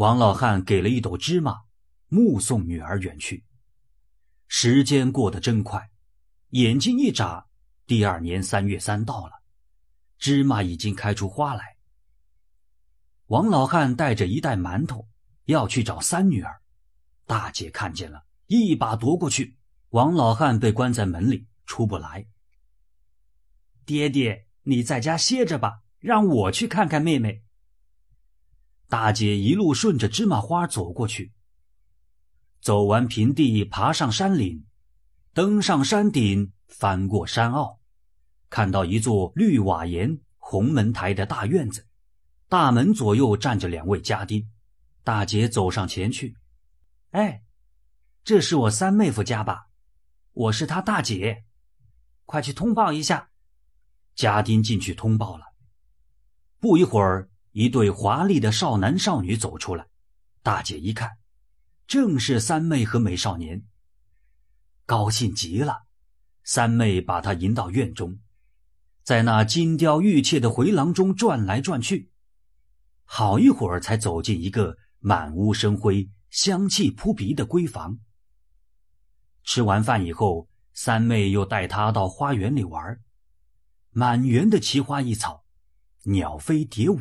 王老汉给了一斗芝麻，目送女儿远去。时间过得真快，眼睛一眨，第二年三月三到了，芝麻已经开出花来。王老汉带着一袋馒头要去找三女儿，大姐看见了，一把夺过去。王老汉被关在门里，出不来。爹爹，你在家歇着吧，让我去看看妹妹。大姐一路顺着芝麻花走过去，走完平地，爬上山岭，登上山顶，翻过山坳，看到一座绿瓦檐、红门台的大院子，大门左右站着两位家丁。大姐走上前去：“哎，这是我三妹夫家吧？我是他大姐，快去通报一下。”家丁进去通报了。不一会儿。一对华丽的少男少女走出来，大姐一看，正是三妹和美少年。高兴极了，三妹把他迎到院中，在那金雕玉砌的回廊中转来转去，好一会儿才走进一个满屋生辉、香气扑鼻的闺房。吃完饭以后，三妹又带他到花园里玩，满园的奇花异草，鸟飞蝶舞。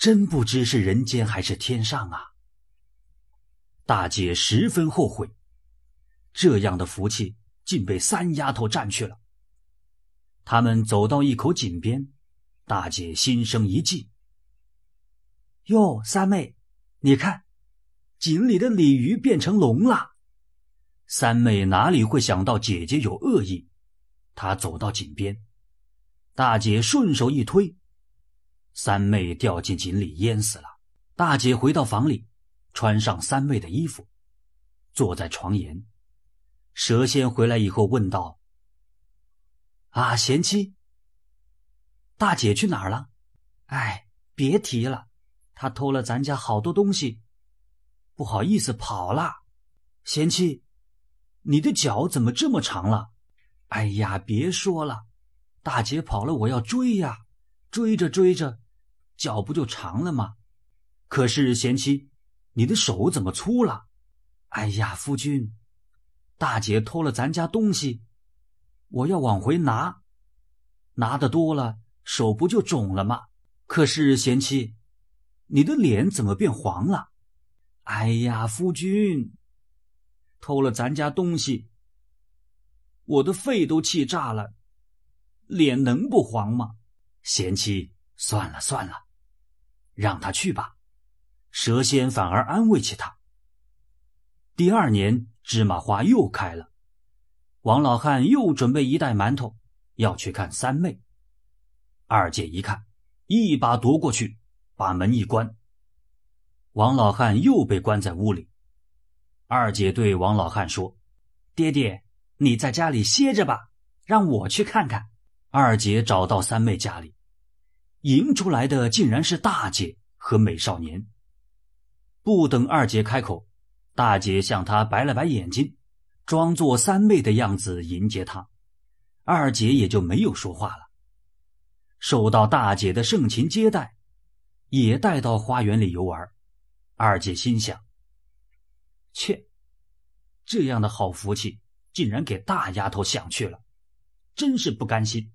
真不知是人间还是天上啊！大姐十分后悔，这样的福气竟被三丫头占去了。他们走到一口井边，大姐心生一计：“哟，三妹，你看，井里的鲤鱼变成龙了。”三妹哪里会想到姐姐有恶意？她走到井边，大姐顺手一推。三妹掉进井里淹死了。大姐回到房里，穿上三妹的衣服，坐在床沿。蛇仙回来以后问道：“啊，贤妻，大姐去哪儿了？”“哎，别提了，她偷了咱家好多东西，不好意思跑了。”“贤妻，你的脚怎么这么长了？”“哎呀，别说了，大姐跑了，我要追呀。”追着追着，脚不就长了吗？可是贤妻，你的手怎么粗了？哎呀，夫君，大姐偷了咱家东西，我要往回拿，拿的多了，手不就肿了吗？可是贤妻，你的脸怎么变黄了？哎呀，夫君，偷了咱家东西，我的肺都气炸了，脸能不黄吗？贤妻，算了算了，让他去吧。蛇仙反而安慰起他。第二年，芝麻花又开了，王老汉又准备一袋馒头，要去看三妹。二姐一看，一把夺过去，把门一关。王老汉又被关在屋里。二姐对王老汉说：“爹爹，你在家里歇着吧，让我去看看。”二姐找到三妹家里，迎出来的竟然是大姐和美少年。不等二姐开口，大姐向她白了白眼睛，装作三妹的样子迎接她。二姐也就没有说话了。受到大姐的盛情接待，也带到花园里游玩。二姐心想：切，这样的好福气竟然给大丫头享去了，真是不甘心。